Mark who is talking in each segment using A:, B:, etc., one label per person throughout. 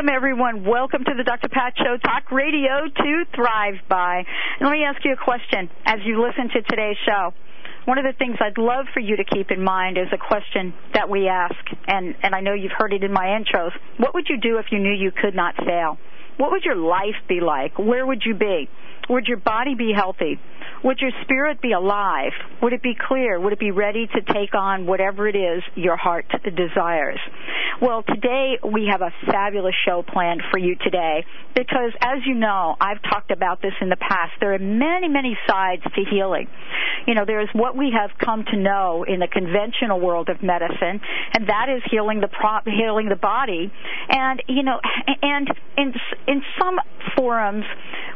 A: Welcome, everyone. Welcome to the Dr. Pat Show, talk radio to thrive by. And let me ask you a question as you listen to today's show. One of the things I'd love for you to keep in mind is a question that we ask, and, and I know you've heard it in my intros. What would you do if you knew you could not fail? What would your life be like? Where would you be? Would your body be healthy? Would your spirit be alive? Would it be clear? Would it be ready to take on whatever it is your heart desires? Well, today we have a fabulous show planned for you today because as you know, I've talked about this in the past. There are many, many sides to healing. You know, there's what we have come to know in the conventional world of medicine, and that is healing the healing the body. And, you know, and in in some forums,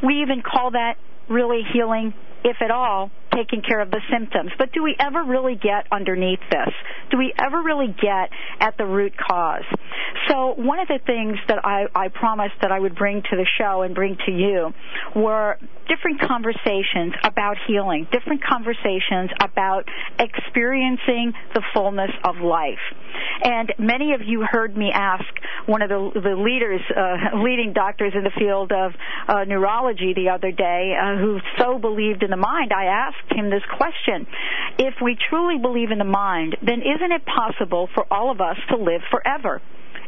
A: we even call that really healing if at all, taking care of the symptoms. But do we ever really get underneath this? Do we ever really get at the root cause? So one of the things that I, I promised that I would bring to the show and bring to you were different conversations about healing, different conversations about experiencing the fullness of life. And many of you heard me ask one of the, the leaders, uh, leading doctors in the field of uh, neurology the other day, uh, who so believed in the mind. I asked him this question: If we truly believe in the mind, then isn't it possible for all of us to live forever?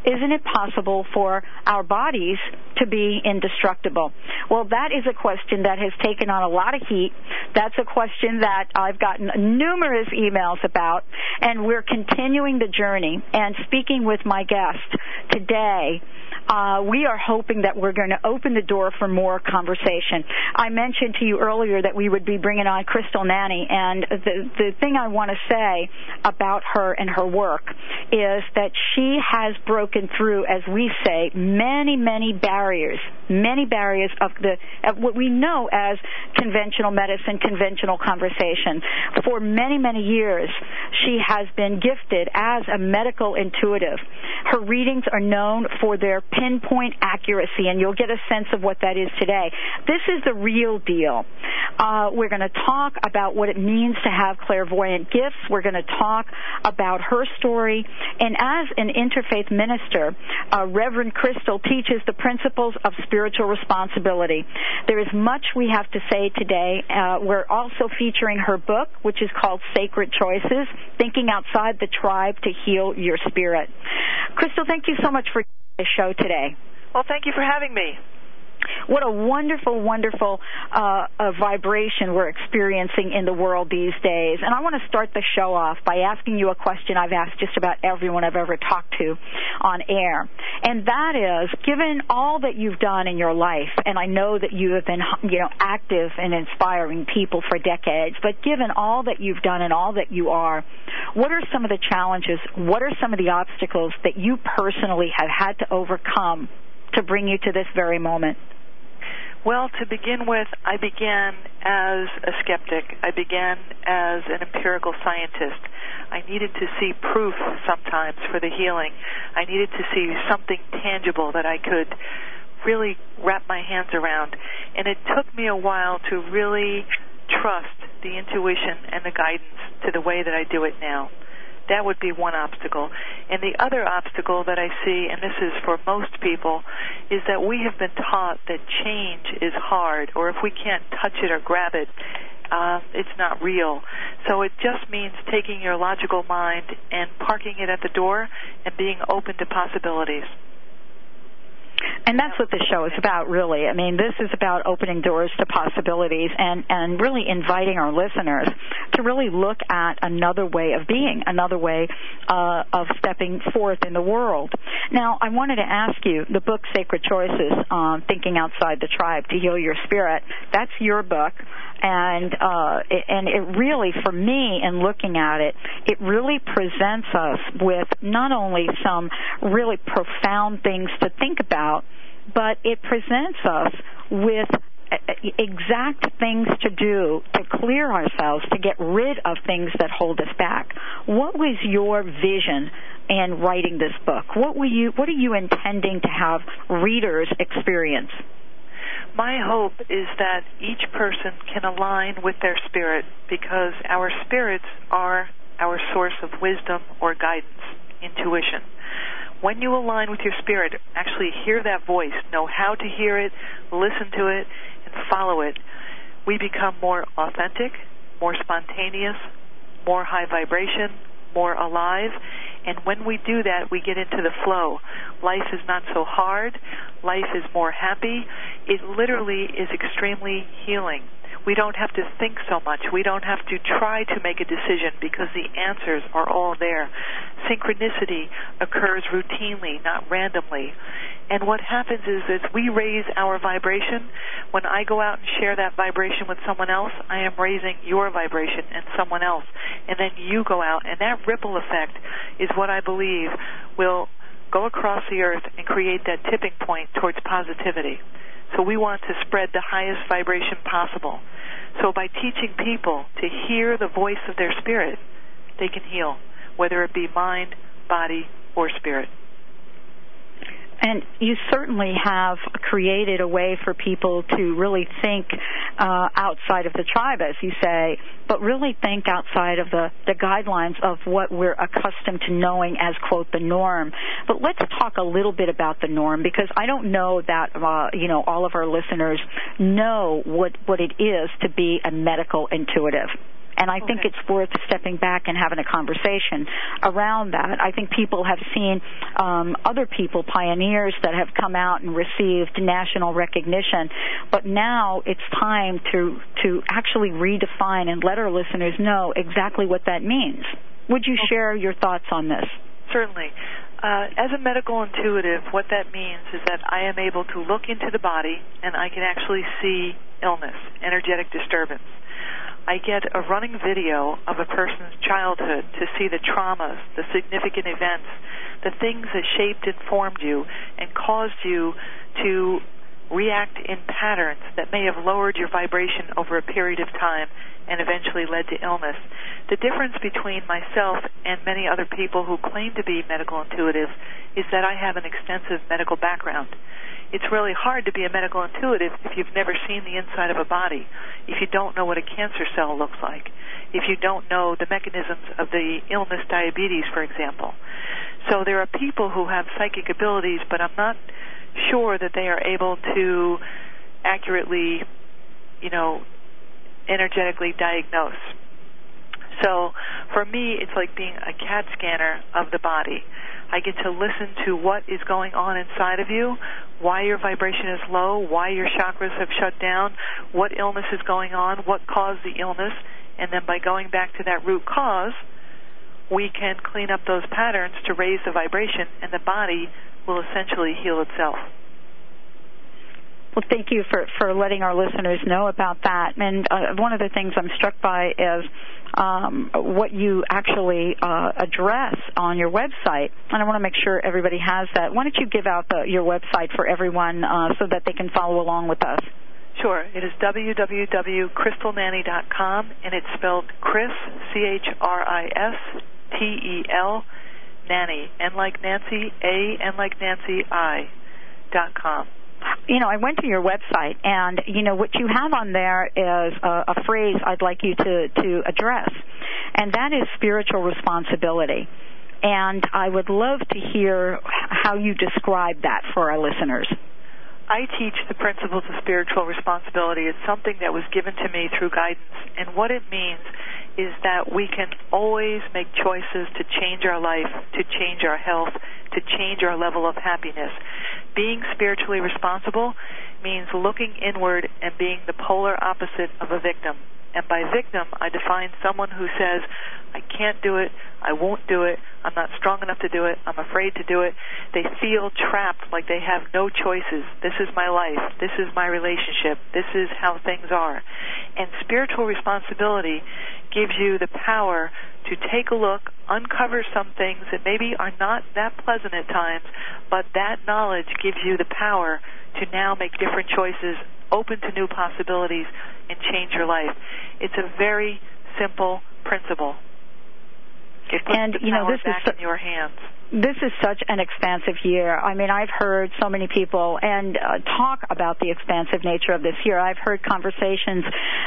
A: isn't it possible for our bodies to be indestructible? Well, that is a question that has taken on a lot of heat. That's a question that I've gotten numerous emails about, and we're continuing the journey. And speaking with my guest today, uh, we are hoping that we're going to open the door for more conversation. I mentioned to you earlier that we would be bringing on Christel Nani, and the the thing I want to say about her and her work is that she has broken through, as we say, many many barriers, barriers many barriers of the of what we know as conventional medicine, conventional conversation. For many many years, she has been gifted as a medical intuitive. Her readings are known for their pinpoint accuracy, and you'll get a sense of what that is today. This is the real deal. Uh, we're going to talk about what it means to have clairvoyant gifts. We're going to talk about her story. And as an interfaith minister, uh, Reverend Christel teaches the principles of spiritual responsibility. There is much we have to say today. Uh, we're also featuring her book, which is called Sacred Choices Thinking Outside the Tribe to Heal Your Spirit. Christel, thank you so much for the show today.
B: Well, thank you for having me.
A: What a wonderful, wonderful uh, vibration we're experiencing in the world these days. And I want to start the show off by asking you a question I've asked just about everyone I've ever talked to on air. And that is, given all that you've done in your life, and I know that you have been, you know, active and inspiring people for decades, but given all that you've done and all that you are, what are some of the challenges? What are some of the obstacles that you personally have had to overcome to bring you to this very moment?
B: Well, to begin with, I began as a skeptic. I began as an empirical scientist. I needed to see proof sometimes for the healing. I needed to see something tangible that I could really wrap my hands around. And it took me a while to really trust the intuition and the guidance to the way that I do it now. That would be one obstacle. And the other obstacle that I see, and this is for most people, is that we have been taught that change is hard, or if we can't touch it or grab it, uh, it's not real. So it just means taking your logical mind and parking it at the door and being open to possibilities.
A: And that's what the show is about, really. I mean, this is about opening doors to possibilities and, and really inviting our listeners to really look at another way of being, another way uh, of stepping forth in the world. Now, I wanted to ask you the book Sacred Choices, um, Thinking Outside the Tribe to Heal Your Spirit. That's your book and uh, it, and it really, for me, in looking at it, it really presents us with not only some really profound things to think about, but it presents us with exact things to do to clear ourselves, to get rid of things that hold us back. What was your vision in writing this book? What were you what are you intending to have readers experience?
B: My hope is that each person can align with their spirit because our spirits are our source of wisdom or guidance, intuition. When you align with your spirit, actually hear that voice, know how to hear it, listen to it, and follow it, we become more authentic, more spontaneous, more high vibration, more alive. And when we do that, we get into the flow. Life is not so hard. Life is more happy. It literally is extremely healing. We don't have to think so much. We don't have to try to make a decision because the answers are all there. Synchronicity occurs routinely, not randomly. And what happens is as we raise our vibration, when I go out and share that vibration with someone else, I am raising your vibration and someone else. And then you go out, and that ripple effect is what I believe will go across the earth and create that tipping point towards positivity. So we want to spread the highest vibration possible. So by teaching people to hear the voice of their spirit, they can heal, whether it be mind, body, or spirit.
A: And you certainly have created a way for people to really think uh, outside of the tribe, as you say, but really think outside of the, the guidelines of what we're accustomed to knowing as, quote, the norm. But let's talk a little bit about the norm because I don't know that, uh, you know, all of our listeners know what, what it is to be a medical intuitive. And I okay. think it's worth stepping back and having a conversation around that. I think people have seen um, other people, pioneers that have come out and received national recognition, but now it's time to to actually redefine and let our listeners know exactly what that means. Would you okay. share your thoughts on this?
B: Certainly. Uh, as a medical intuitive, what that means is that I am able to look into the body and I can actually see illness, energetic disturbance. I get a running video of a person's childhood to see the traumas, the significant events, the things that shaped and formed you and caused you to react in patterns that may have lowered your vibration over a period of time and eventually led to illness. The difference between myself and many other people who claim to be medical intuitives is that I have an extensive medical background it's really hard to be a medical intuitive if you've never seen the inside of a body, if you don't know what a cancer cell looks like, if you don't know the mechanisms of the illness diabetes, for example. So there are people who have psychic abilities, but I'm not sure that they are able to accurately, you know, energetically diagnose. So for me, it's like being a CAT scanner of the body. I get to listen to what is going on inside of you, why your vibration is low, why your chakras have shut down, what illness is going on, what caused the illness, and then by going back to that root cause, we can clean up those patterns to raise the vibration, and the body will essentially heal itself.
A: Well, thank you for, for letting our listeners know about that. And uh, one of the things I'm struck by is um, what you actually uh, address on your website. And I want to make sure everybody has that. Why don't you give out the, your website for everyone uh, so that they can follow along with us?
B: Sure. It is www.christelnani.com, and it's spelled Chris, C-H-R-I-S, T-E-L, Nani, N like Nancy, A, N like Nancy, I, dot com
A: you know, I went to your website, and you know what you have on there is a, a phrase I'd like you to to address, and that is spiritual responsibility. And I would love to hear how you describe that for our listeners.
B: I teach the principles of spiritual responsibility. It's something that was given to me through guidance, and what it means is that we can always make choices to change our life, to change our health, to change our level of happiness. Being spiritually responsible means looking inward and being the polar opposite of a victim. And by victim, I define someone who says, I can't do it, I won't do it, I'm not strong enough to do it, I'm afraid to do it. They feel trapped like they have no choices. This is my life, this is my relationship, this is how things are. And spiritual responsibility gives you the power to take a look, uncover some things that maybe are not that pleasant at times, but that knowledge gives you the power to now make different choices, open to new possibilities, and change your life. It's a very simple principle. It puts
A: and
B: the
A: you know this
B: back
A: is
B: in your hands
A: this is such an expansive year. I mean, I've heard so many people and uh, talk about the expansive nature of this year. I've heard conversations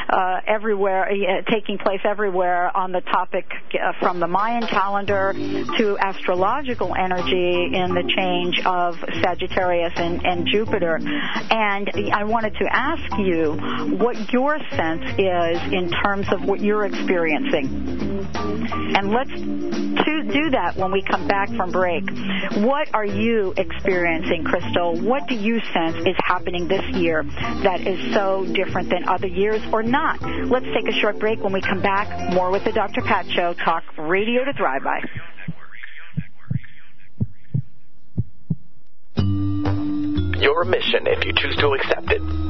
A: uh, everywhere, uh, taking place everywhere on the topic uh, from the Mayan calendar to astrological energy in the change of Sagittarius and, and Jupiter. And I wanted to ask you what your sense is in terms of what you're experiencing. And let's to do that when we come back from break. What are you experiencing, Christel? What do you sense is happening this year that is so different than other years or not? Let's take a short break. When we come back, more with the Dr. Pat Show, talk radio to thrive by.
C: Your mission, if you choose to accept it,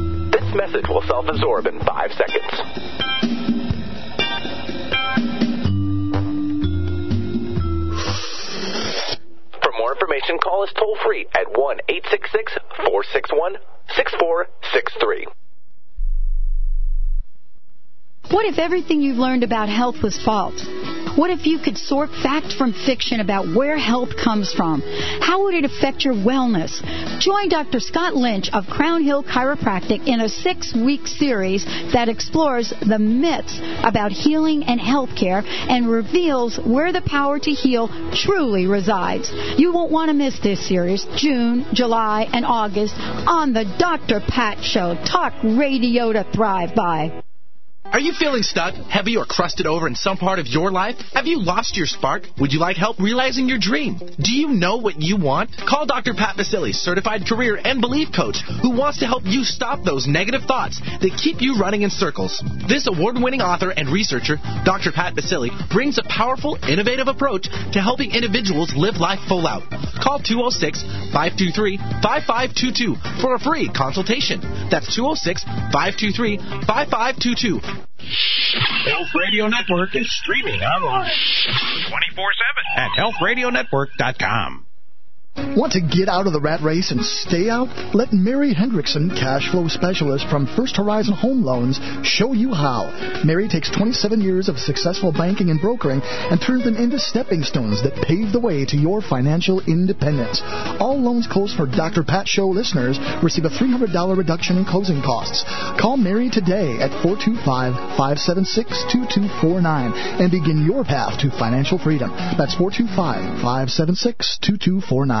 C: This message will self-absorb in five seconds. For more information, call us toll free at 1 866 461 6463.
D: What if everything you've learned about health was false? What if you could sort fact from fiction about where health comes from? How would it affect your wellness? Join Dr. Scott Lynch of Crown Hill Chiropractic in a six week series that explores the myths about healing and healthcare and reveals where the power to heal truly resides. You won't want to miss this series, June, July, and August on the Dr. Pat Show. Talk radio to thrive by.
E: Are you feeling stuck, heavy, or crusted over in some part of your life? Have you lost your spark? Would you like help realizing your dream? Do you know what you want? Call Dr. Pat Baccili, certified career and belief coach, who wants to help you stop those negative thoughts that keep you running in circles. This award-winning author and researcher, Dr. Pat Baccili, brings a powerful, innovative approach to helping individuals live life full out. Call 206-523-5522 for a free consultation. That's 206-523-5522.
F: Health Radio Network is streaming online 24 7 at healthradionetwork.com.
G: Want to get out of the rat race and stay out? Let Mary Hendrickson, cash flow specialist from First Horizon Home Loans, show you how. Mary takes 27 years of successful banking and brokering and turns them into stepping stones that pave the way to your financial independence. All loans closed for Dr. Pat Show listeners receive a $300 reduction in closing costs. Call Mary today at 425-576-2249 and begin your path to financial freedom. That's 425-576-2249.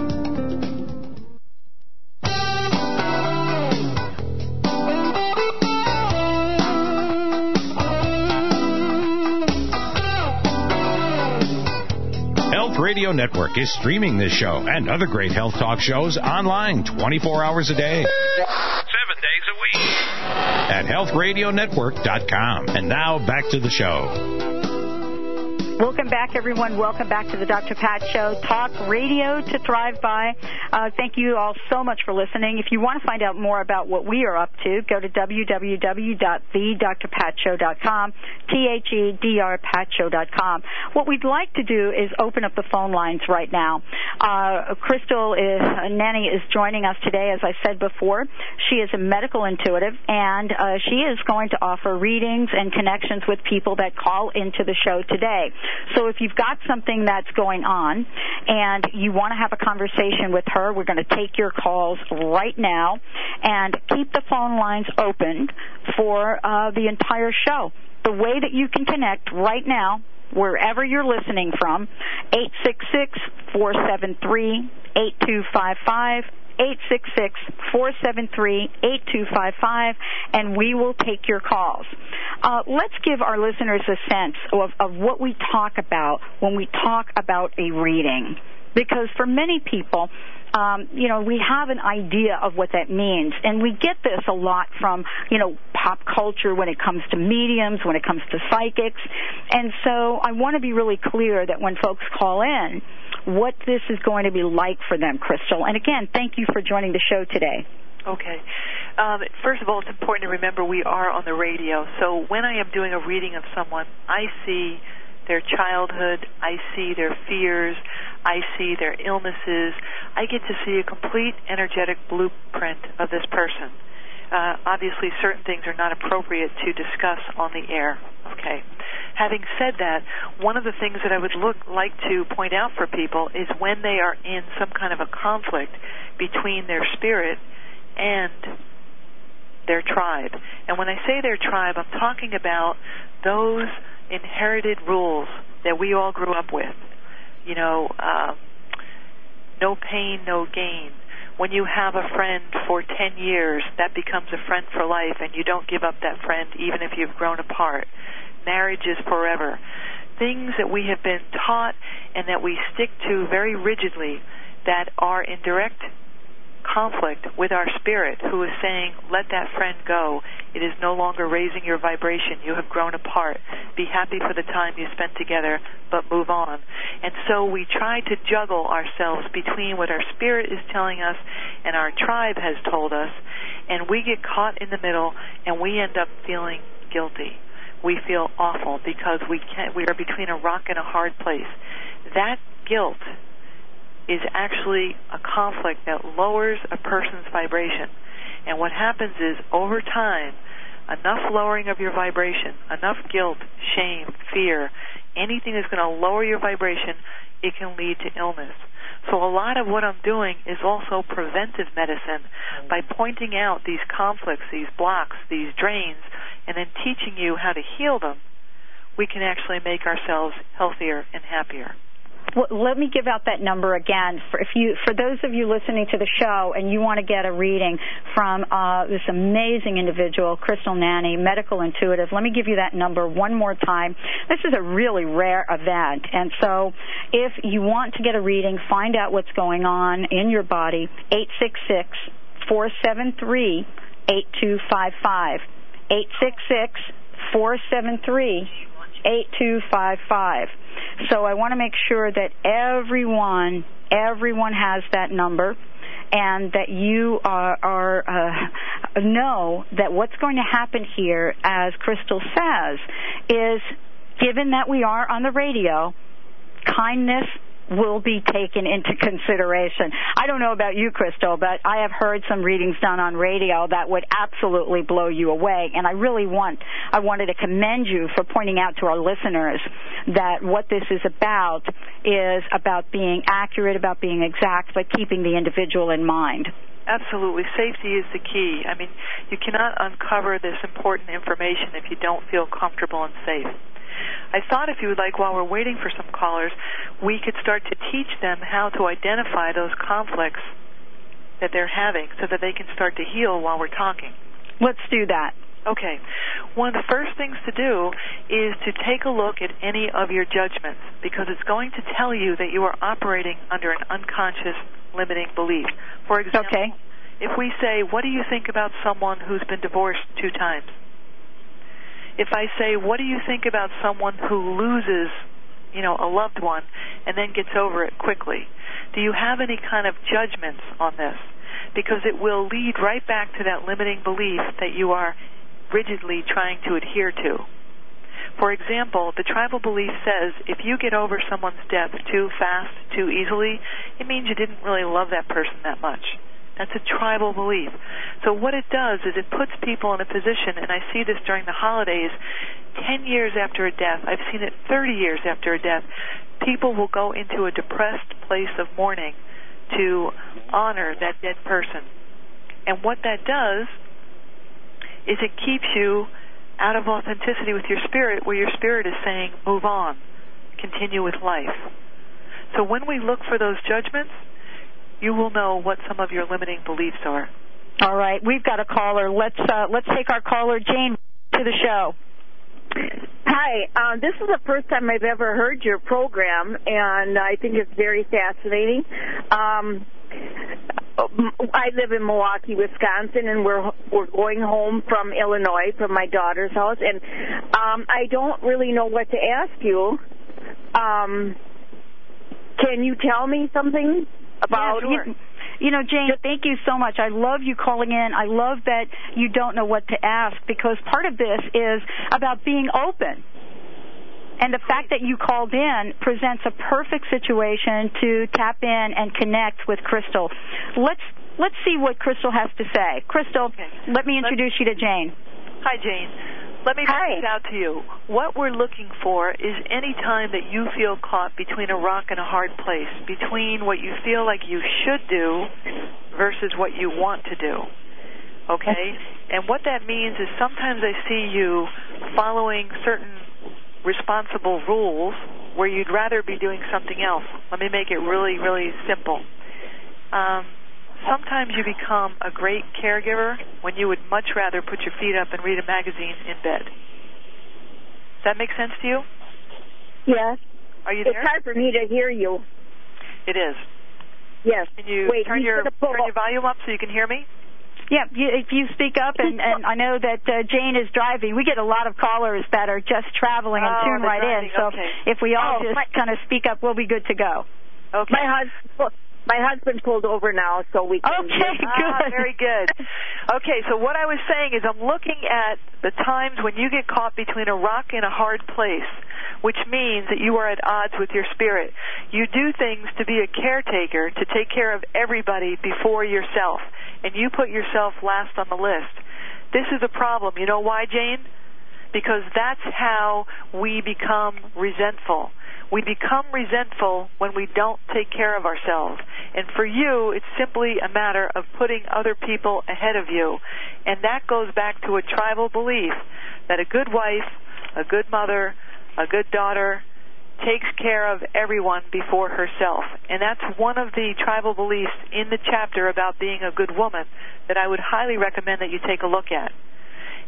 F: Radio Network is streaming this show and other great health talk shows online 24 hours a day, seven days a week at healthradionetwork.com. And now back to the show.
A: Welcome back, everyone. Welcome back to the Dr. Pat Show. Talk radio to thrive by. Uh, thank you all so much for listening. If you want to find out more about what we are up to, go to www.thedrpatshow.com, T-H-E-D-R patshow.com. What we'd like to do is open up the phone lines right now. Uh, Christel is, uh, Nani is joining us today, as I said before. She is a medical intuitive, and uh, she is going to offer readings and connections with people that call into the show today. So if you've got something that's going on and you want to have a conversation with her, we're going to take your calls right now and keep the phone lines open for uh, the entire show. The way that you can connect right now, wherever you're listening from, 866 473 8255. 866-473-8255 and we will take your calls. Uh, let's give our listeners a sense of, of what we talk about when we talk about a reading. Because for many people, um, you know, we have an idea of what that means. And we get this a lot from, you know, pop culture when it comes to mediums, when it comes to psychics. And so I want to be really clear that when folks call in, what this is going to be like for them, Christel. And again, thank you for joining the show today.
B: Okay. Um, first of all, it's important to remember we are on the radio. So when I am doing a reading of someone, I see their childhood, I see their fears, I see their illnesses. I get to see a complete energetic blueprint of this person. Uh, obviously, certain things are not appropriate to discuss on the air. Okay. Having said that, one of the things that I would look like to point out for people is when they are in some kind of a conflict between their spirit and their tribe. And when I say their tribe, I'm talking about those inherited rules that we all grew up with. You know, uh, no pain, no gain. When you have a friend for 10 years, that becomes a friend for life, and you don't give up that friend even if you've grown apart marriage is forever. Things that we have been taught and that we stick to very rigidly that are in direct conflict with our spirit who is saying, let that friend go. It is no longer raising your vibration. You have grown apart. Be happy for the time you spent together, but move on. And so we try to juggle ourselves between what our spirit is telling us and our tribe has told us, and we get caught in the middle and we end up feeling guilty we feel awful because we can't. we are between a rock and a hard place. That guilt is actually a conflict that lowers a person's vibration. And what happens is over time, enough lowering of your vibration, enough guilt, shame, fear, anything that's going to lower your vibration, it can lead to illness. So a lot of what I'm doing is also preventive medicine by pointing out these conflicts, these blocks, these drains, and then teaching you how to heal them. We can actually make ourselves healthier and happier.
A: Let me give out that number again. For if you, for those of you listening to the show and you want to get a reading from uh, this amazing individual, Christel Nani, medical intuitive, let me give you that number one more time. This is a really rare event, and so if you want to get a reading, find out what's going on in your body. Eight six six four seven three eight two five five. Eight six six four seven three 8255. So I want to make sure that everyone, everyone has that number and that you are, are uh, know that what's going to happen here, as Christel says, is given that we are on the radio, kindness will be taken into consideration. I don't know about you, Christel, but I have heard some readings done on radio that would absolutely blow you away. And I really want, I wanted to commend you for pointing out to our listeners that what this is about is about being accurate, about being exact, but keeping the individual in mind.
B: Absolutely. Safety is the key. I mean, you cannot uncover this important information if you don't feel comfortable and safe. I thought if you would like, while we're waiting for some callers, we could start to teach them how to identify those conflicts that they're having so that they can start to heal while we're talking.
A: Let's do that.
B: Okay. One of the first things to do is to take a look at any of your judgments because it's going to tell you that you are operating under an unconscious limiting belief. For example,
A: okay.
B: if we say, What do you think about someone who's been divorced two times? If I say, what do you think about someone who loses you know, a loved one and then gets over it quickly. Do you have any kind of judgments on this? Because it will lead right back to that limiting belief that you are rigidly trying to adhere to. For example, the tribal belief says if you get over someone's death too fast, too easily, it means you didn't really love that person that much. That's a tribal belief. So what it does is it puts people in a position, and I see this during the holidays, 10 years after a death, I've seen it 30 years after a death, people will go into a depressed place of mourning to honor that dead person. And what that does is it keeps you out of authenticity with your spirit, where your spirit is saying, move on, continue with life. So when we look for those judgments, you will know what some of your limiting beliefs are.
A: All right, we've got a caller. Let's uh, let's take our caller Jane to the show.
H: Hi, uh, this is the first time I've ever heard your program, and I think it's very fascinating. Um, I live in Milwaukee, Wisconsin, and we're we're going home from Illinois from my daughter's house, and um, I don't really know what to ask you. Um, can you tell me something about?
A: Yeah, sure. You know, Jane, thank you so much. I love you calling in. I love that you don't know what to ask because part of this is about being open. And the fact that you called in presents a perfect situation to tap in and connect with Christel. Let's let's see what Christel has to say. Christel, okay. let me introduce Let's... you to Jane.
B: Hi, Jane. Let me point this out to you. What we're looking for is any time that you feel caught between a rock and a hard place, between what you feel like you should do versus what you want to do. Okay? And what that means is sometimes I see you following certain responsible rules where you'd rather be doing something else. Let me make it really, really simple. Um, sometimes you become a great caregiver when you would much rather put your feet up and read a magazine in bed. Does that make sense to you?
H: Yes.
B: Are you there?
H: It's hard for me to hear you.
B: It is.
H: Yes.
B: Can you
H: Wait,
B: turn your turn your volume up so you can hear me?
A: Yeah, if you speak up, and, and I know that uh, Jane is driving. We get a lot of callers that are just traveling and
B: oh,
A: tune right
B: driving.
A: in. So
B: okay.
A: if we all
H: oh,
A: just kind of speak up, we'll be good to go.
B: Okay.
H: My husband, my husband pulled over now, so we can.
A: Okay, good.
B: Ah, very good. Okay, so what I was saying is I'm looking at the times when you get caught between a rock and a hard place, which means that you are at odds with your spirit. You do things to be a caretaker, to take care of everybody before yourself, and you put yourself last on the list. This is a problem. You know why, Jane? Because that's how we become resentful we become resentful when we don't take care of ourselves. And for you, it's simply a matter of putting other people ahead of you. And that goes back to a tribal belief that a good wife, a good mother, a good daughter takes care of everyone before herself. And that's one of the tribal beliefs in the chapter about being a good woman that I would highly recommend that you take a look at.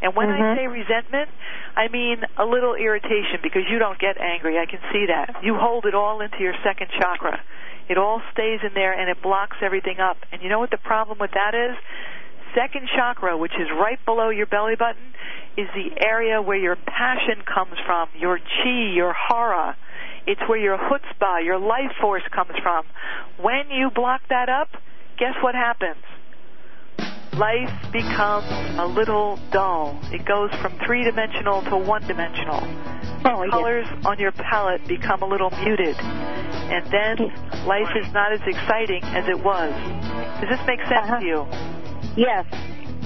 B: And when
H: mm-hmm.
B: I say resentment, I mean a little irritation because you don't get angry. I can see that. You hold it all into your second chakra. It all stays in there and it blocks everything up. And you know what the problem with that is? Second chakra, which is right below your belly button, is the area where your passion comes from, your chi, your hara. It's where your chutzpah, your life force comes from. When you block that up, guess what happens? Life becomes a little dull. It goes from three dimensional to one dimensional.
H: Oh,
B: colors
H: yes.
B: on your palette become a little muted. And then life is not as exciting as it was. Does this make sense
H: uh-huh.
B: to you?
H: Yes.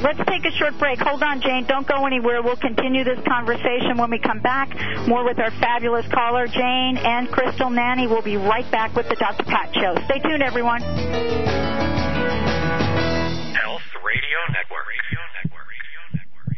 A: Let's take a short break. Hold on, Jane. Don't go anywhere. We'll continue this conversation when we come back. More with our fabulous caller, Jane and Christel Nani. We'll be right back with the Dr. Pat Show. Stay tuned, everyone.
I: Radio Network. Radio Network.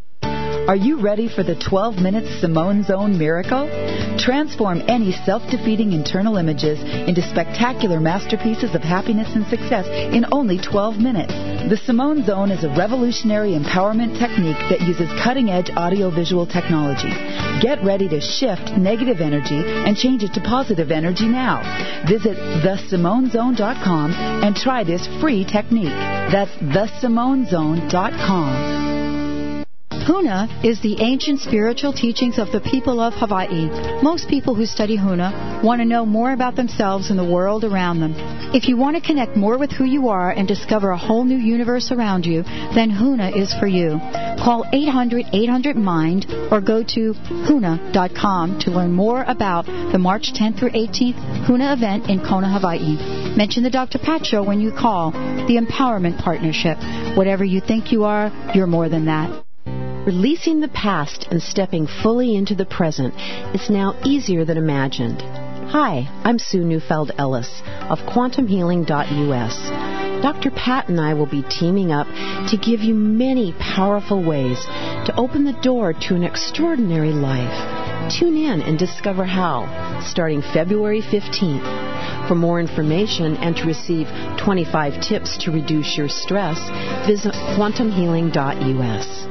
J: Are you ready for the 12 minute Simone Zone miracle? Transform any self defeating internal images into spectacular masterpieces of happiness and success in only 12 minutes. The Simone Zone is a revolutionary empowerment technique that uses cutting edge audiovisual technology. Get ready to shift negative energy and change it to positive energy now. Visit thesimonezone.com and try this free technique. That's thesimonezone.com.
D: Huna is the ancient spiritual teachings of the people of Hawaii. Most people who study Huna want to know more about themselves and the world around them. If you want to connect more with who you are and discover a whole new universe around you, then Huna is for you. Call 800-800-MIND or go to huna.com to learn more about the March 10th through 18th Huna event in Kona, Hawaii. Mention the Dr. Pat Show when you call. The Empowerment Partnership. Whatever you think you are, you're more than that.
K: Releasing the past and stepping fully into the present is now easier than imagined. Hi, I'm Sue Neufeld Ellis of quantumhealing.us. Dr. Pat and I will be teaming up to give you many powerful ways to open the door to an extraordinary life. Tune in and discover how, starting February 15th. For more information and to receive 25 tips to reduce your stress, visit quantumhealing.us.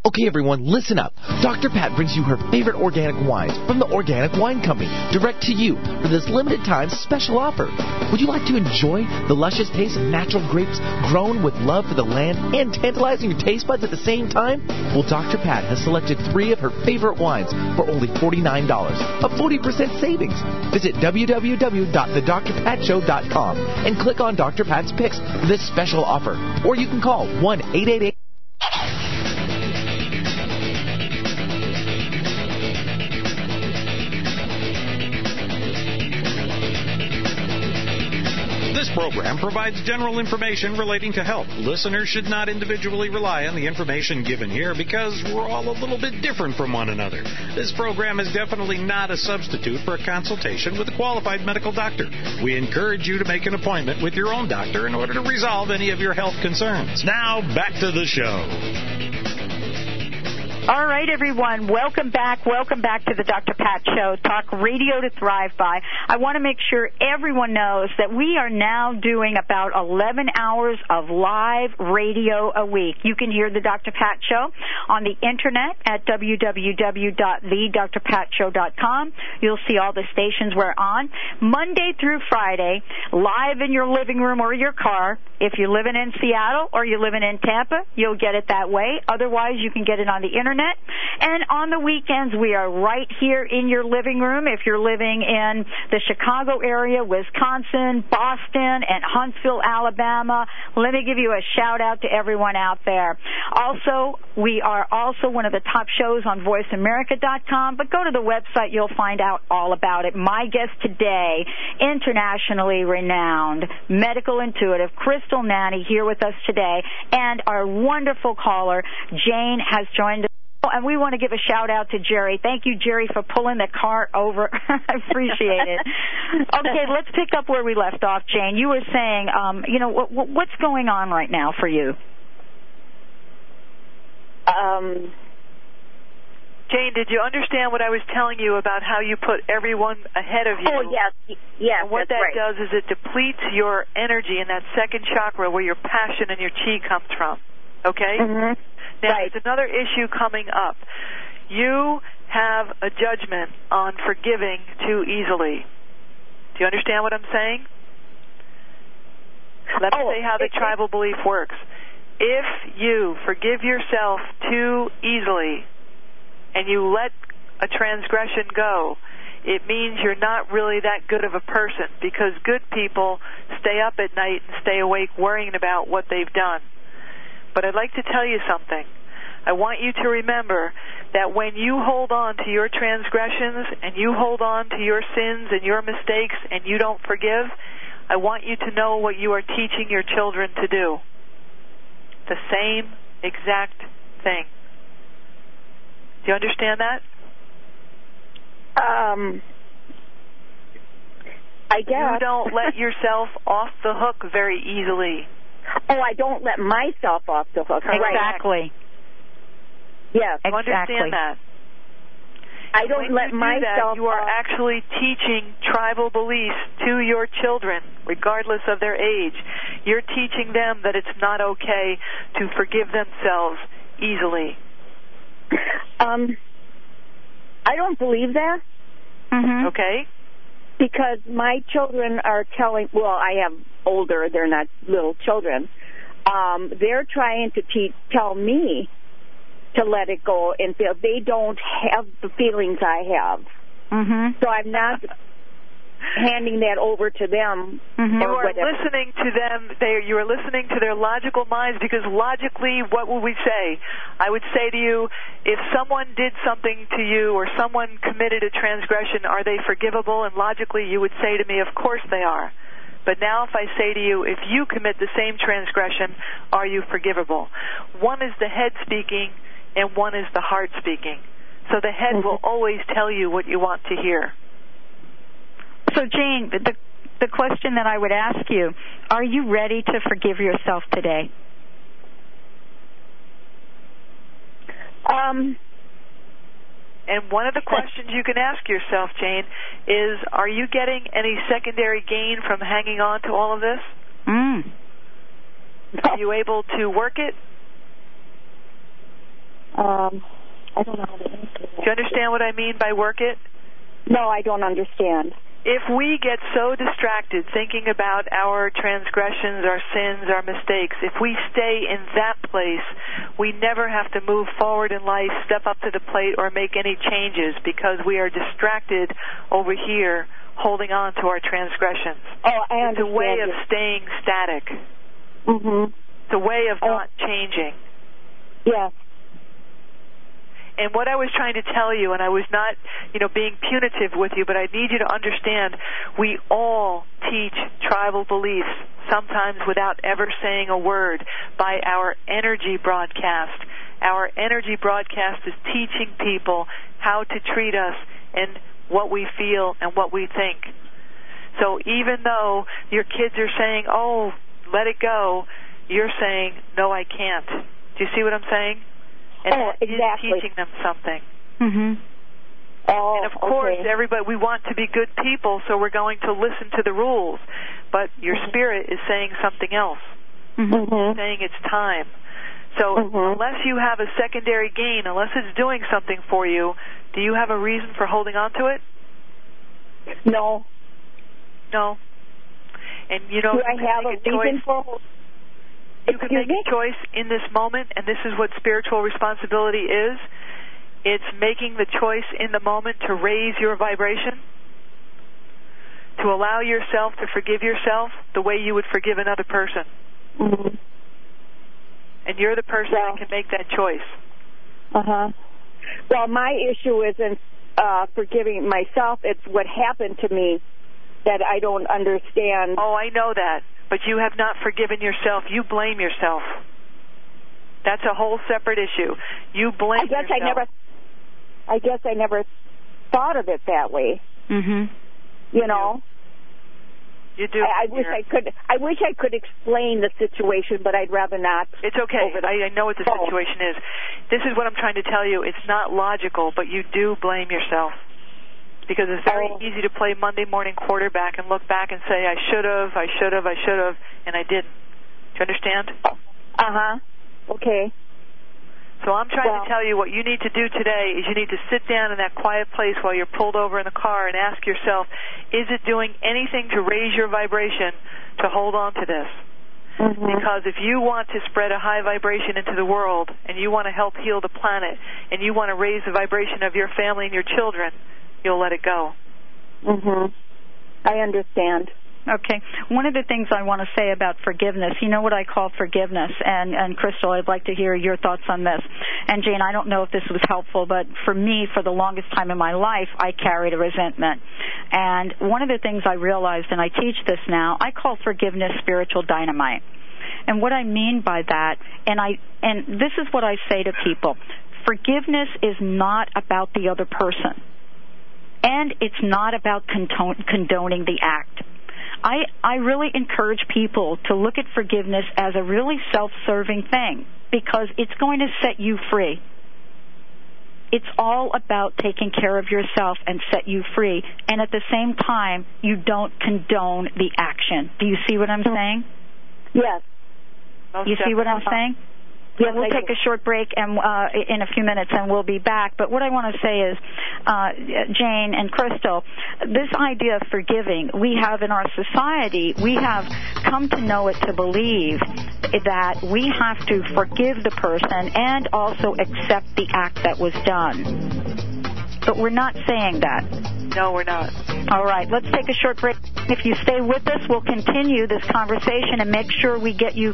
E: Okay, everyone, listen up. Dr. Pat brings you her favorite organic wines from the Organic Wine Company direct to you for this limited time special offer. Would you like to enjoy the luscious taste of natural grapes grown with love for the land and tantalizing your taste buds at the same time? Well, Dr. Pat has selected three of her favorite wines for only $49, a 40% savings. Visit www.thedrpatshow.com and click on Dr. Pat's picks for this special offer. Or you can call 1 888
F: program provides general information relating to health. Listeners should not individually rely on the information given here because we're all a little bit different from one another. This program is definitely not a substitute for a consultation with a qualified medical doctor. We encourage you to make an appointment with your own doctor in order to resolve any of your health concerns. Now, back to the show.
A: All right, everyone. Welcome back. Welcome back to the Dr. Pat Show, Talk Radio to Thrive By. I want to make sure everyone knows that we are now doing about 11 hours of live radio a week. You can hear the Dr. Pat Show on the internet at www.thedrpatshow.com. You'll see all the stations we're on. Monday through Friday, live in your living room or your car. If you're living in Seattle or you're living in Tampa, you'll get it that way. Otherwise, you can get it on the internet internet. And on the weekends, we are right here in your living room. If you're living in the Chicago area, Wisconsin, Boston, and Huntsville, Alabama, let me give you a shout out to everyone out there. Also, we are also one of the top shows on VoiceAmerica.com, but go to the website, you'll find out all about it. My guest today, internationally renowned medical intuitive, Christel Nani, here with us today, and our wonderful caller, Jane, has joined us. And we want to give a shout out to Jerry. Thank you, Jerry, for pulling the cart over. I appreciate it. Okay, let's pick up where we left off, Jane. You were saying, um, you know, what, what's going on right now for you?
H: Um,
B: Jane, did you understand what I was telling you about how you put everyone ahead of you?
H: Oh yes, yes.
B: And what that
H: right.
B: does is it depletes your energy in that second chakra where your passion and your chi comes from. Okay.
H: Mm-hmm.
B: Now,
H: right.
B: there's another issue coming up. You have a judgment on forgiving too easily. Do you understand what I'm saying? Let me
H: oh,
B: say how the tribal belief works. If you forgive yourself too easily and you let a transgression go, it means you're not really that good of a person because good people stay up at night and stay awake worrying about what they've done. But I'd like to tell you something. I want you to remember that when you hold on to your transgressions and you hold on to your sins and your mistakes and you don't forgive, I want you to know what you are teaching your children to do. The same exact thing. Do you understand that?
H: Um, I guess.
B: You don't let yourself off the hook very easily.
H: Oh, I don't let myself off the hook. Right.
A: Exactly.
H: Yes.
B: You
A: Exactly.
B: understand that?
H: I don't
B: when
H: let
B: you do
H: myself
B: that, you are
H: off.
B: actually teaching tribal beliefs to your children, regardless of their age. You're teaching them that it's not okay to forgive themselves easily.
H: Um, I don't believe that
A: Mm-hmm.
B: Okay?
H: Because my children are telling. Well, I have older; they're not little children. Um, they're trying to teach, tell me to let it go and feel. They don't have the feelings I have,
A: Mm-hmm.
H: so I'm not handing that over to them.
A: Mm-hmm.
B: You
H: Or
B: are
H: whatever.
B: listening to them. They, you are listening to their logical minds because logically, what would we say? I would say to you, if someone did something to you or someone committed a transgression, are they forgivable? And logically, you would say to me, of course they are. But now, if I say to you, if you commit the same transgression, are you forgivable? One is the head speaking, and one is the heart speaking. So the head will always tell you what you want to hear.
A: So, Jane, the the question that I would ask you: Are you ready to forgive yourself today?
H: Um,
B: And one of the questions you can ask yourself, Jane, is are you getting any secondary gain from hanging on to all of this?
A: Mm.
B: Are you able to work it?
H: um, I don't know how to answer
B: Do you understand what I mean by work it?
H: No, I don't understand.
B: If we get so distracted thinking about our transgressions, our sins, our mistakes, if we stay in that place, we never have to move forward in life, step up to the plate, or make any changes because we are distracted over here holding on to our transgressions.
H: Oh, I
B: It's a way of staying static.
H: Mm-hmm.
B: It's a way of
H: Oh.
B: not changing.
H: Yes.
B: And what I was trying to tell you, and I was not, you know, being punitive with you, but I need you to understand, we all teach tribal beliefs, sometimes without ever saying a word, by our energy broadcast. Our energy broadcast is teaching people how to treat us and what we feel and what we think. So even though your kids are saying, oh, let it go, you're saying, no, I can't. Do you see what I'm saying? And
H: Oh,
B: that is
H: exactly.
B: teaching them something.
A: Mm-hmm.
H: Oh,
B: And of course,
H: okay.
B: everybody, we want to be good people, so we're going to listen to the rules. But your spirit is saying something else,
H: Mm-hmm.
B: saying it's time. So
H: Mhm.
B: unless you have a secondary gain, unless it's doing something for you, do you have a reason for holding on to it?
H: No.
B: No. And you know,
H: Do I have a reason for?
B: You can
H: Excuse
B: make
H: me?
B: a choice in this moment, and this is what spiritual responsibility is. It's making the choice in the moment to raise your vibration, to allow yourself to forgive yourself the way you would forgive another person.
H: Mm-hmm.
B: And you're the person
H: Well-
B: that can make that choice.
H: Uh huh. Well, my issue isn't uh, forgiving myself. It's what happened to me that I don't understand.
B: Oh, I know that. But you have not forgiven yourself. You blame yourself. That's a whole separate issue. You blame
H: I guess
B: yourself.
H: I never. I guess I never thought of it that way.
A: Mm-hmm.
H: You know.
B: You do.
H: I, I wish. I could. I wish I could explain the situation, but I'd rather not.
B: It's okay. I, I know what the
H: phone.
B: situation is. This is what I'm trying to tell you. It's not logical, but you do blame yourself. Because it's very
H: Oh.
B: easy to play Monday morning quarterback and look back and say, I should have, I should have, I should have, and I didn't. Do you understand?
H: Uh huh. Okay.
B: So I'm trying
H: Well-
B: to tell you what you need to do today is you need to sit down in that quiet place while you're pulled over in the car and ask yourself, is it doing anything to raise your vibration to hold on to this?
H: Mm-hmm.
B: Because if you want to spread a high vibration into the world and you want to help heal the planet and you want to raise the vibration of your family and your children, you'll let it go.
H: Mhm. I understand.
A: Okay. One of the things I want to say about forgiveness, you know what I call forgiveness, and and Christel, I'd like to hear your thoughts on this. And Jane, I don't know if this was helpful, but for me, for the longest time in my life, I carried a resentment. And one of the things I realized, and I teach this now, I call forgiveness spiritual dynamite. And what I mean by that, and I and this is what I say to people, forgiveness is not about the other person. And it's not about condoning the act I, I really encourage people to look at forgiveness as a really self serving thing because it's going to set you free. It's all about taking care of yourself and set you free. And at the same time, you don't condone the action. Do you see what I'm saying?
H: Yes.
A: you see what I'm saying?
H: Yes,
A: we'll take a short break and uh, in a few minutes, and we'll be back. But what I want to say is, uh, Jane and Christel, this idea of forgiving we have in our society, we have come to know it to believe that we have to forgive the person and also accept the act that was done. But we're not saying that.
B: No, we're not.
A: All right, let's take a short break. If you stay with us, we'll continue this conversation and make sure we get you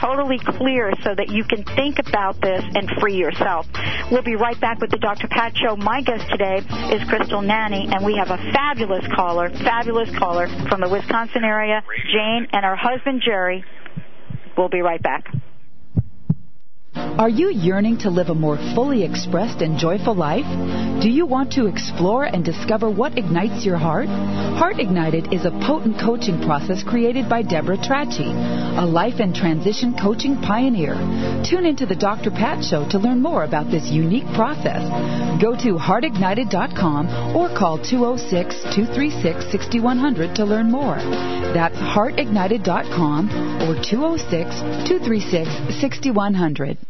A: totally clear so that you can think about this and free yourself. We'll be right back with the Dr. Pat Show. My guest today is Christel Nani, and we have a fabulous caller, fabulous caller from the Wisconsin area, Jane, and her husband, Jerry. We'll be right back.
J: Are you yearning to live a more fully expressed and joyful life? Do you want to explore and discover what ignites your heart? Heart Ignited is a potent coaching process created by Deborah Trachy, a life and transition coaching pioneer. Tune into the Dr. Pat Show to learn more about this unique process. Go to heartignited.com or call 206 236 6100 to learn more. That's heartignited.com or 206 236 6100.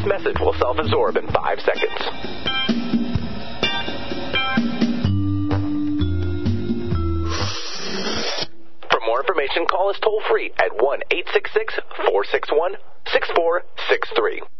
C: This message will self absorb in five seconds. For more information, call us toll free at 1 866 461 6463.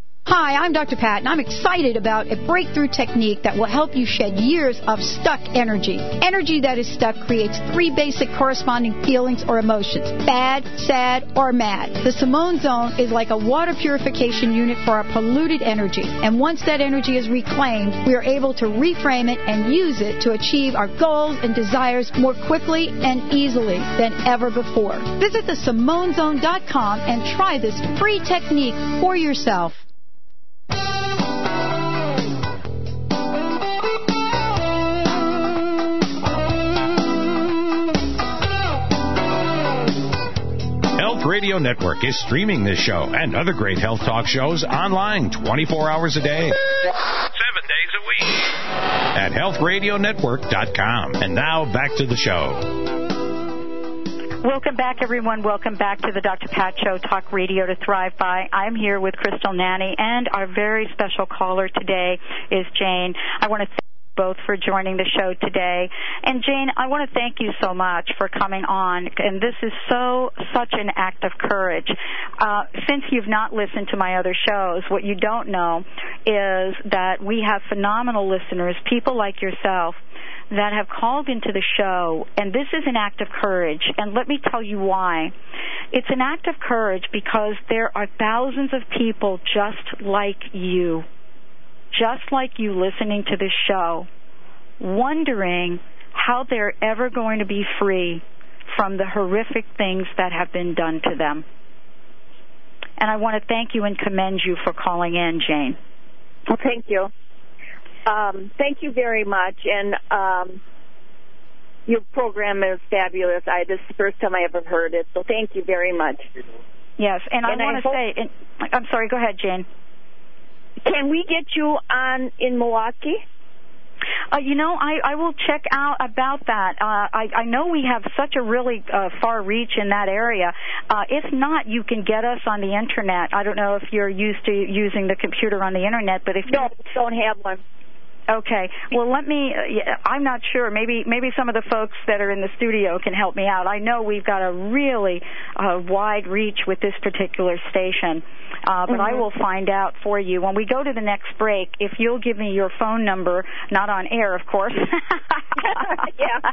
D: Hi, I'm Dr. Pat, and I'm excited about a breakthrough technique that will help you shed years of stuck energy. Energy that is stuck creates three basic corresponding feelings or emotions bad, sad, or mad. The Simone Zone is like a water purification unit for our polluted energy, and once that energy is reclaimed, we are able to reframe it and use it to achieve our goals and desires more quickly and easily than ever before. Visit thesimonezone.com and try this free technique for yourself.
F: Health Radio Network is streaming this show and other great health talk shows online 24 hours a day.
I: Seven days a week.
F: At healthradionetwork.com. And now back to the show.
A: Welcome back, everyone. Welcome back to the Dr. Pat Show, Talk Radio to Thrive By. I'm here with Christel Nani, and our very special caller today is Jane. I want to thank both for joining the show today. And Jane, I want to thank you so much for coming on. And this is so such an act of courage. Uh, since you've not listened to my other shows, what you don't know is that we have phenomenal listeners, people like yourself that have called into the show, and this is an act of courage, and let me tell you why. It's an act of courage because there are thousands of people just like you, just like you listening to this show, wondering how they're ever going to be free from the horrific things that have been done to them. And I want to thank you and commend you for calling in, Jane.
H: Well, thank you. Um, thank you very much. And um, your program is fabulous. I this is the first time I ever heard it, so thank you very much.
A: Yes, and, I want to
H: hope-
A: say, and, I'm sorry. Go ahead, Jane.
H: Can we get you on in Milwaukee?
A: Uh, you know, I, I will check out about that. Uh, I, I know we have such a really uh, far reach in that area. Uh, if not, you can get us on the internet. I don't know if you're used to using the computer on the internet, but if
H: No, don't have one.
A: Okay. Well, let me. Uh, I'm not sure. Maybe maybe some of the folks that are in the studio can help me out. I know we've got a really uh, wide reach with this particular station, uh, but I
H: Mhm.
A: will find out for you when we go to the next break. If you'll give me your phone number, not on air, of course.
H: yeah.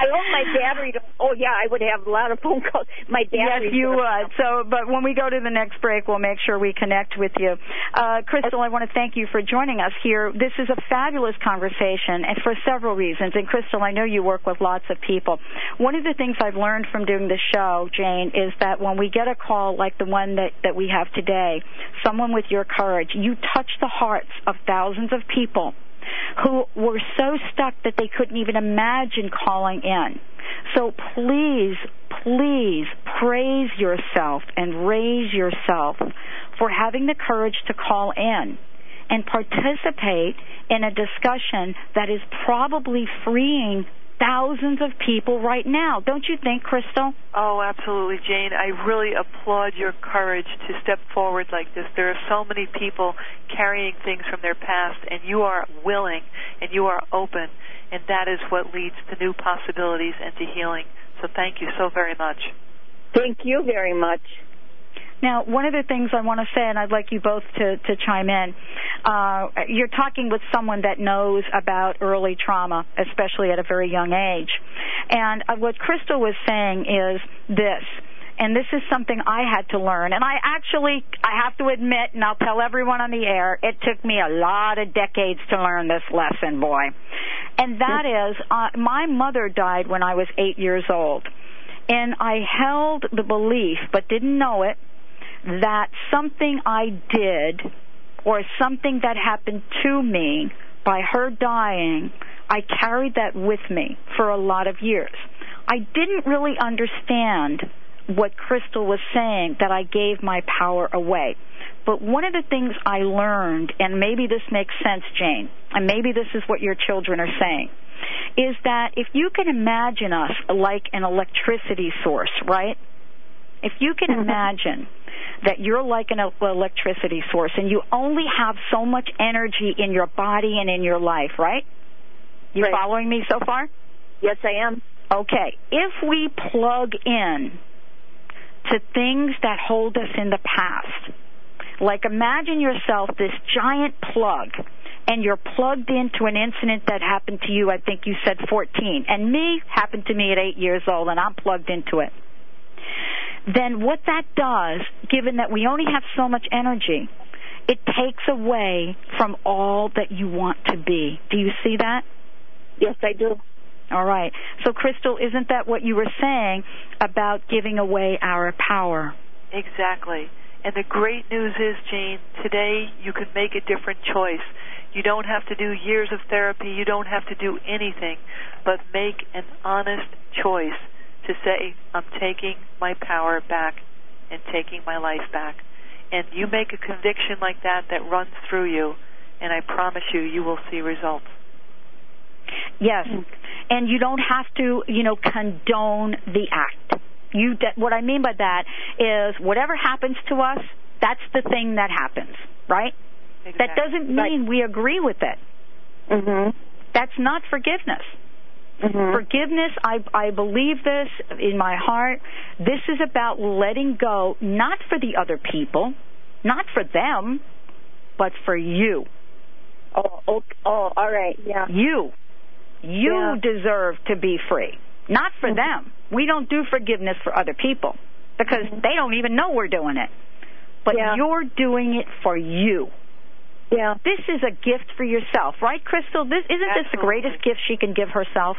H: I hope my battery. Don't, oh yeah, I would have a lot of phone calls. My battery.
A: Yes, you would. So, but when we go to the next break, we'll make sure we connect with you. Uh, Christel, I want to thank you for joining us here. This is a fabulous conversation, and for several reasons. And Christel, I know you work with lots of people. One of the things I've learned from doing this show, Jane, is that when we get a call like the one that, that we have today, someone with your courage, you touch the hearts of thousands of people who were so stuck that they couldn't even imagine calling in. So please, please praise yourself and raise yourself for having the courage to call in and participate in a discussion that is probably freeing thousands of people right now. Don't you think, Christel?
B: Oh, absolutely, Jane. I really applaud your courage to step forward like this. There are so many people carrying things from their past, and you are willing and you are open, and that is what leads to new possibilities and to healing. So thank you so very much.
H: Thank you very much.
A: Now, one of the things I want to say, and I'd like you both to, to chime in, uh, you're talking with someone that knows about early trauma, especially at a very young age. And uh, what Christel was saying is this, and this is something I had to learn. And I actually, I have to admit, and I'll tell everyone on the air, it took me a lot of decades to learn this lesson, boy. And that is, uh, my mother died when I was eight years old. And I held the belief, but didn't know it, that something I did or something that happened to me by her dying, I carried that with me for a lot of years. I didn't really understand what Christel was saying that I gave my power away. But one of the things I learned, and maybe this makes sense, Jane, and maybe this is what your children are saying, is that if you can imagine us like an electricity source, right? If you can mm-hmm. imagine that you're like an electricity source and you only have so much energy in your body and in your life, right? You
H: Right.
A: following me so far?
H: Yes, I am.
A: Okay. If we plug in to things that hold us in the past, like imagine yourself this giant plug and you're plugged into an incident that happened to you, I think you said 14, and me happened to me at 8 years old and I'm plugged into it. Then what that does, given that we only have so much energy, it takes away from all that you want to be. Do you see that?
H: Yes, I do.
A: All right. So, Christel, isn't that what you were saying about giving away our power?
B: Exactly. And the great news is, Jane, today you can make a different choice. You don't have to do years of therapy. You don't have to do anything, but make an honest choice to say, I'm taking my power back and taking my life back. And you make a conviction like that that runs through you, and I promise you, you will see results.
A: Yes. And you don't have to, you know, condone the act. You, what I mean by that is whatever happens to us, that's the thing that happens, right?
B: Exactly.
A: That doesn't mean we agree with it.
H: Mhm.
A: That's not forgiveness.
H: Mhm.
A: Forgiveness, I, I believe this in my heart. This is about letting go, not for the other people, not for them, but for you.
H: Oh, okay. oh, all right. Yeah.
A: You. You
H: Yeah.
A: deserve to be free, not for
H: Mhm.
A: them. We don't do forgiveness for other people because
H: Mhm.
A: they don't even know we're doing it. But
H: Yeah.
A: you're doing it for you.
H: Yeah.
A: This is a gift for yourself, right, Christel? This isn't this the greatest gift she can give herself?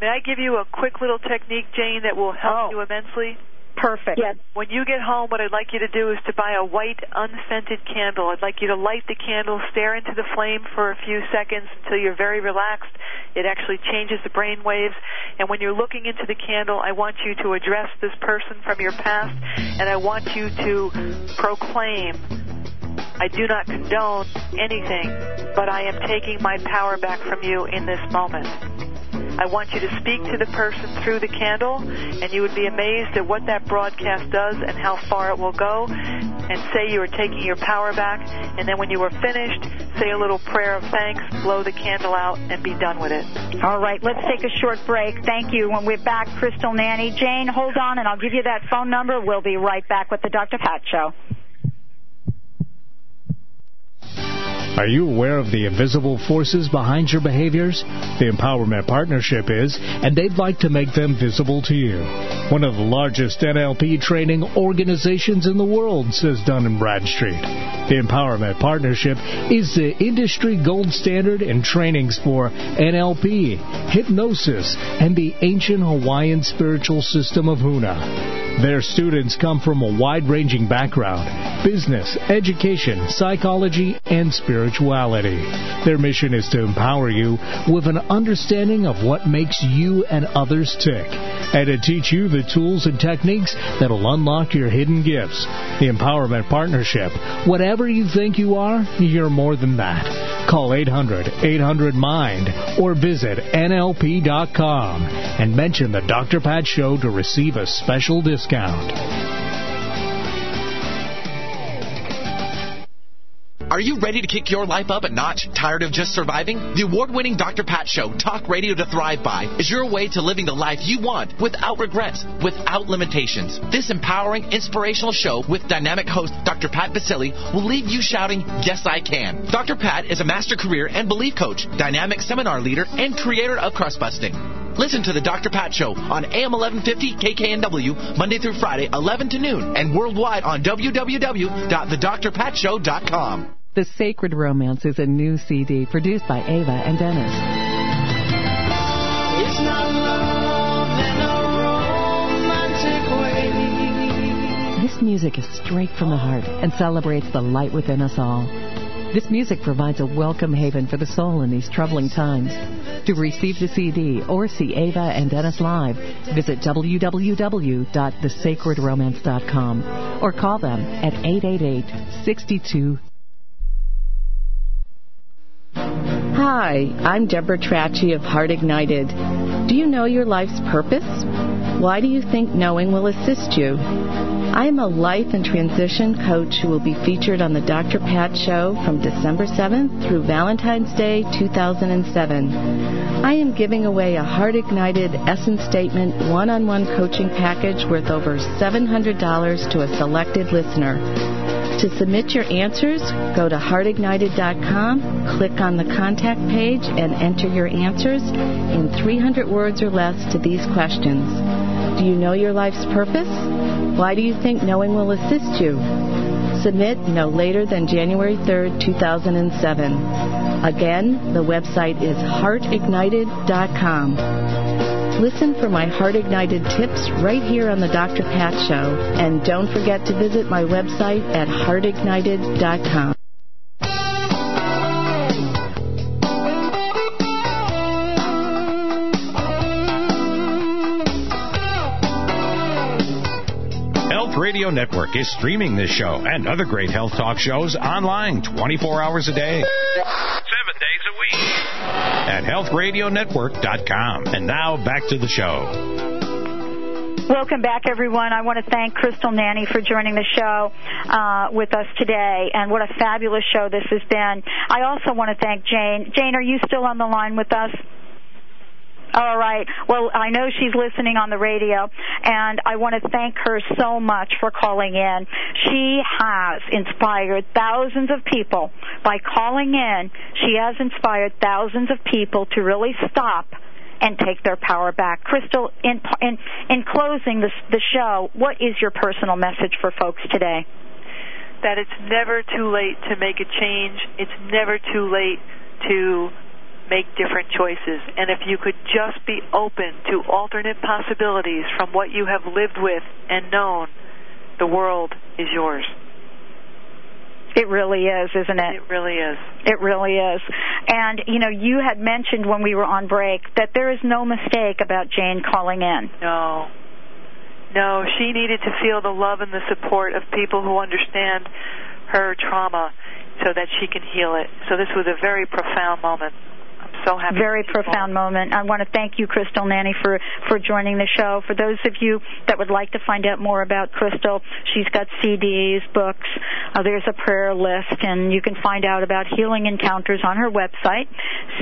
B: May I give you a quick little technique, Jane, that will help
A: Oh.
B: you immensely?
A: Perfect.
H: Yes.
B: When you get home, what I'd like you to do is to buy a white, unscented candle. I'd like you to light the candle, stare into the flame for a few seconds until you're very relaxed. It actually changes the brain waves. And when you're looking into the candle, I want you to address this person from your past, and I want you to proclaim I do not condone anything, but I am taking my power back from you in this moment. I want you to speak to the person through the candle, and you would be amazed at what that broadcast does and how far it will go. And say you are taking your power back, and then when you are finished, say a little prayer of thanks, blow the candle out, and be done with it.
A: All right, let's take a short break. Thank you. When we're back, Christel Nani. Jane, hold on, and I'll give you that phone number. We'll be right back with the Dr. Pat Show.
L: Are you aware of the invisible forces behind your behaviors? The Empowerment Partnership is, and they'd like to make them visible to you. One of the largest NLP training organizations in the world, says Dun & Bradstreet. The Empowerment Partnership is the industry gold standard in trainings for NLP, hypnosis, and the ancient Hawaiian spiritual system of Huna. Their students come from a wide ranging background business, education, psychology, and spirituality. Their mission is to empower you with an understanding of what makes you and others tick, and to teach you the tools and techniques that'll unlock your hidden gifts. The Empowerment Partnership. Whatever you think you are, you're more than that. Call 800 800 MIND or visit NLP.com and mention the Dr. Pat Show to receive a special discount.
E: Are you ready to kick your life up a notch? Tired of just surviving? The award winning Dr. Pat Show, Talk Radio to Thrive By, is your way to living the life you want without regrets, without limitations. This empowering, inspirational show with dynamic host Dr. Pat Baccili will leave you shouting, Yes, I can. Dr. Pat is a master career and belief coach, dynamic seminar leader, and creator of Crust Busting. Listen to the Dr. Pat Show on AM 1150 KKNW Monday through Friday, 11 to noon, and worldwide on www.thedrpatshow.com.
M: The Sacred Romance is a new CD produced by Ava and Dennis.
N: It's not love in a romantic way.
M: This music is straight from the heart and celebrates the light within us all. This music provides a welcome haven for the soul in these troubling times. To receive the CD or see Ava and Dennis live, visit www.thesacredromance.com or call them at 888-62
O: Hi, I'm Deborah Trachy of Heart Ignited. Do you know your life's purpose? Why do you think knowing will assist you? I am a life and transition coach who will be featured on the Dr. Pat Show from December 7th through Valentine's Day 2007. I am giving away a Heart Ignited Essence Statement one on one coaching package worth over $700 to a selected listener. To submit your answers, go to heartignited.com, click on the contact page, and enter your answers in 300 words or less to these questions. Do you know your life's purpose? Why do you think knowing will assist you? Submit no later than January 3rd, 2007. Again, the website is heartignited.com. Listen for my Heart Ignited tips right here on the Dr. Pat Show. And don't forget to visit my website at heartignited.com.
F: Radio Network is streaming this show and other great health talk shows online 24 hours a day
I: Seven days a week.
F: at healthradionetwork.com. And now back to the show.
A: Welcome back, everyone. I want to thank Christel Nani for joining the show uh, with us today, and what a fabulous show this has been. I also want to thank Jane. Jane, are you still on the line with us? All right. Well, I know she's listening on the radio, and I want to thank her so much for calling in. She has inspired thousands of people by calling in. She has inspired thousands of people to really stop and take their power back. Christel, in in in closing this the show, what is your personal message for folks today?
B: That it's never too late to make a change. It's never too late to make different choices. And if you could just be open to alternate possibilities from what you have lived with and known, the world is yours.
A: It really is, isn't it?
B: It really is.
A: It really is. And, you know, you had mentioned when we were on break that there is no mistake about Jane calling in.
B: No. No, she needed to feel the love and the support of people who understand her trauma so that she can heal it. So this was a very profound moment so happy.
A: Very profound moment. I want to thank you, Christel Nani, for for joining the show. For those of you that would like to find out more about Christel, she's got CDs, books. Uh, there's a prayer list, and you can find out about healing encounters on her website,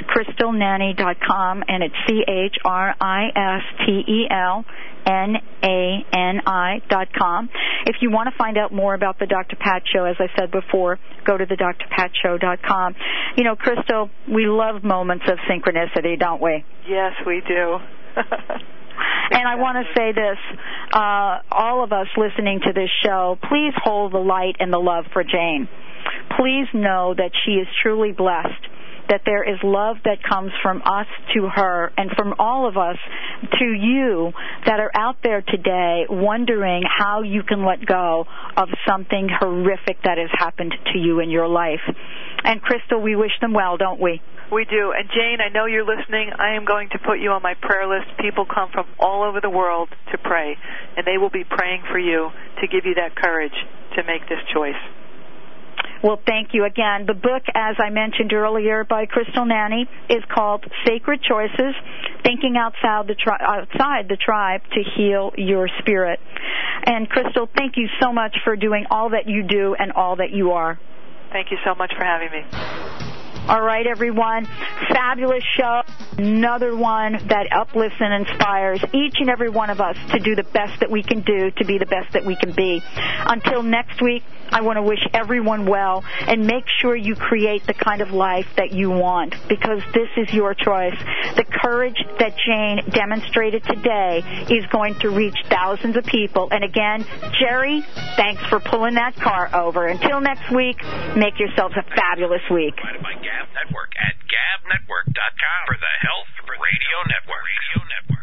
A: christelnani.com, and it's C H R I S T E L N-A-N-I dot com. If you want to find out more about the Dr. Pat Show, as I said before, go to the drpatshow dot com. You know, Christel, we love moments of synchronicity, don't we?
B: Yes, we do.
A: And I want to say this, uh, all of us listening to this show, please hold the light and the love for Jane. Please know that she is truly blessed that there is love that comes from us to her and from all of us to you that are out there today wondering how you can let go of something horrific that has happened to you in your life. And Christel, we wish them well, don't we?
B: We do. And Jane, I know you're listening. I am going to put you on my prayer list. People come from all over the world to pray, and they will be praying for you to give you that courage to make this choice.
A: Well, thank you again. The book, as I mentioned earlier by Christel Nani, is called Sacred Choices Thinking Outside the, tri- outside the Tribe to Heal Your Spirit. And Christel, thank you so much for doing all that you do and all that you are.
B: Thank you so much for having me.
A: All right, everyone. Fabulous show. Another one that uplifts and inspires each and every one of us to do the best that we can do to be the best that we can be. Until next week, I want to wish everyone well and make sure you create the kind of life that you want because this is your choice. The courage that Jane demonstrated today is going to reach thousands of people. And again, Jerry, thanks for pulling that car over. Until next week, make yourselves a fabulous week.
I: Gab Network at gabnetwork.com for the Health Radio Network. Radio Network.